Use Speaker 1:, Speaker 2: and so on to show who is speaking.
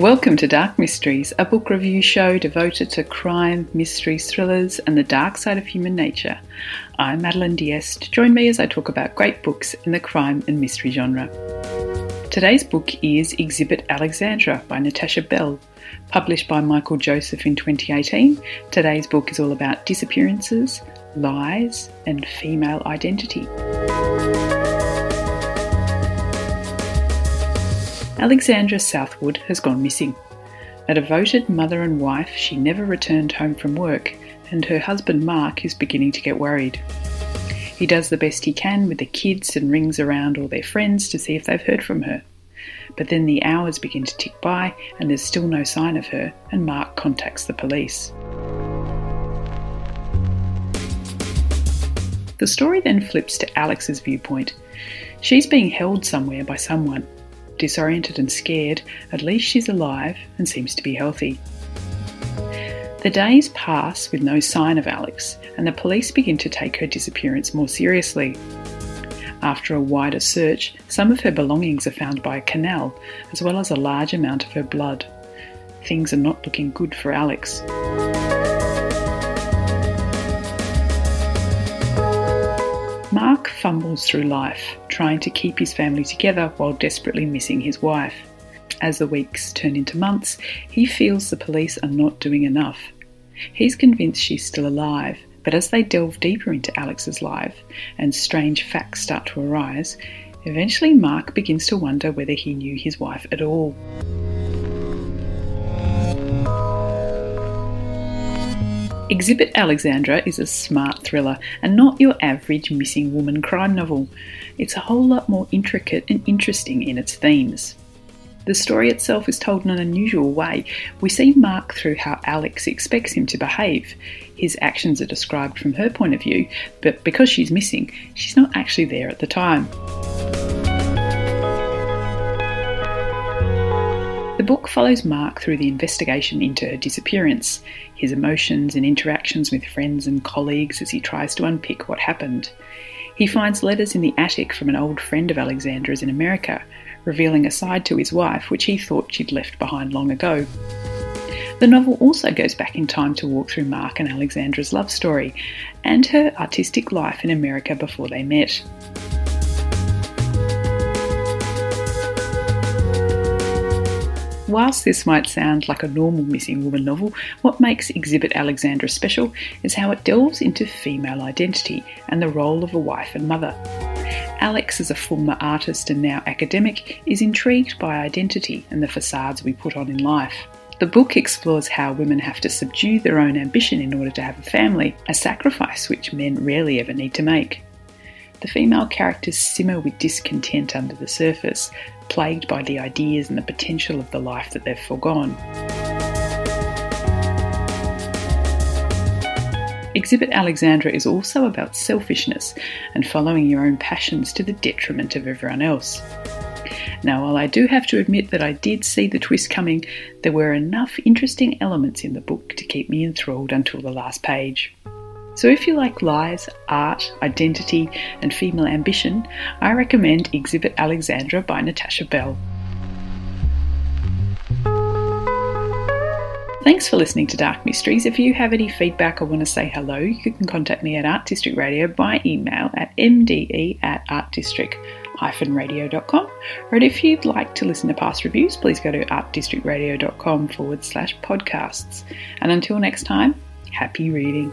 Speaker 1: Welcome to Dark Mysteries, a book review show devoted to crime, mysteries, thrillers, and the dark side of human nature. I'm Madeline Diest. Join me as I talk about great books in the crime and mystery genre. Today's book is Exhibit Alexandra by Natasha Bell. Published by Michael Joseph in 2018, today's book is all about disappearances, lies, and female identity. Alexandra Southwood has gone missing. A devoted mother and wife, she never returned home from work, and her husband Mark is beginning to get worried. He does the best he can with the kids and rings around all their friends to see if they've heard from her. But then the hours begin to tick by and there's still no sign of her, and Mark contacts the police. The story then flips to Alex's viewpoint. She's being held somewhere by someone, disoriented and scared, at least she's alive and seems to be healthy. The days pass with no sign of Alex, and the police begin to take her disappearance more seriously. After a wider search, some of her belongings are found by a canal, as well as a large amount of her blood. Things are not looking good for Alex. Mark fumbles through life, trying to keep his family together while desperately missing his wife. As the weeks turn into months, he feels the police are not doing enough. He's convinced she's still alive, but as they delve deeper into Alex's life and strange facts start to arise, eventually Mark begins to wonder whether he knew his wife at all. Exhibit Alexandra is a smart thriller and not your average missing woman crime novel. It's a whole lot more intricate and interesting in its themes. The story itself is told in an unusual way. We see Mark through how Alex expects him to behave. His actions are described from her point of view, but because she's missing, she's not actually there at the time. The book follows Mark through the investigation into her disappearance, his emotions and interactions with friends and colleagues as he tries to unpick what happened. He finds letters in the attic from an old friend of Alexandra's in America, revealing a side to his wife which he thought she'd left behind long ago. The novel also goes back in time to walk through Mark and Alexandra's love story and her artistic life in America before they met. Whilst this might sound like a normal missing woman novel, what makes Exhibit Alexandra special is how it delves into female identity and the role of a wife and mother. Alex, as a former artist and now academic, is intrigued by identity and the facades we put on in life. The book explores how women have to subdue their own ambition in order to have a family, a sacrifice which men rarely ever need to make. The female characters simmer with discontent under the surface, plagued by the ideas and the potential of the life that they've foregone. Exhibit Alexandra is also about selfishness and following your own passions to the detriment of everyone else. Now, while I do have to admit that I did see the twist coming, there were enough interesting elements in the book to keep me enthralled until the last page. So, if you like lies, art, identity, and female ambition, I recommend Exhibit Alexandra by Natasha Bell. Thanks for listening to Dark Mysteries. If you have any feedback or want to say hello, you can contact me at Art District Radio by email at mde at artdistrict-radio.com. Or if you'd like to listen to past reviews, please go to artdistrictradio.com forward slash podcasts. And until next time, happy reading.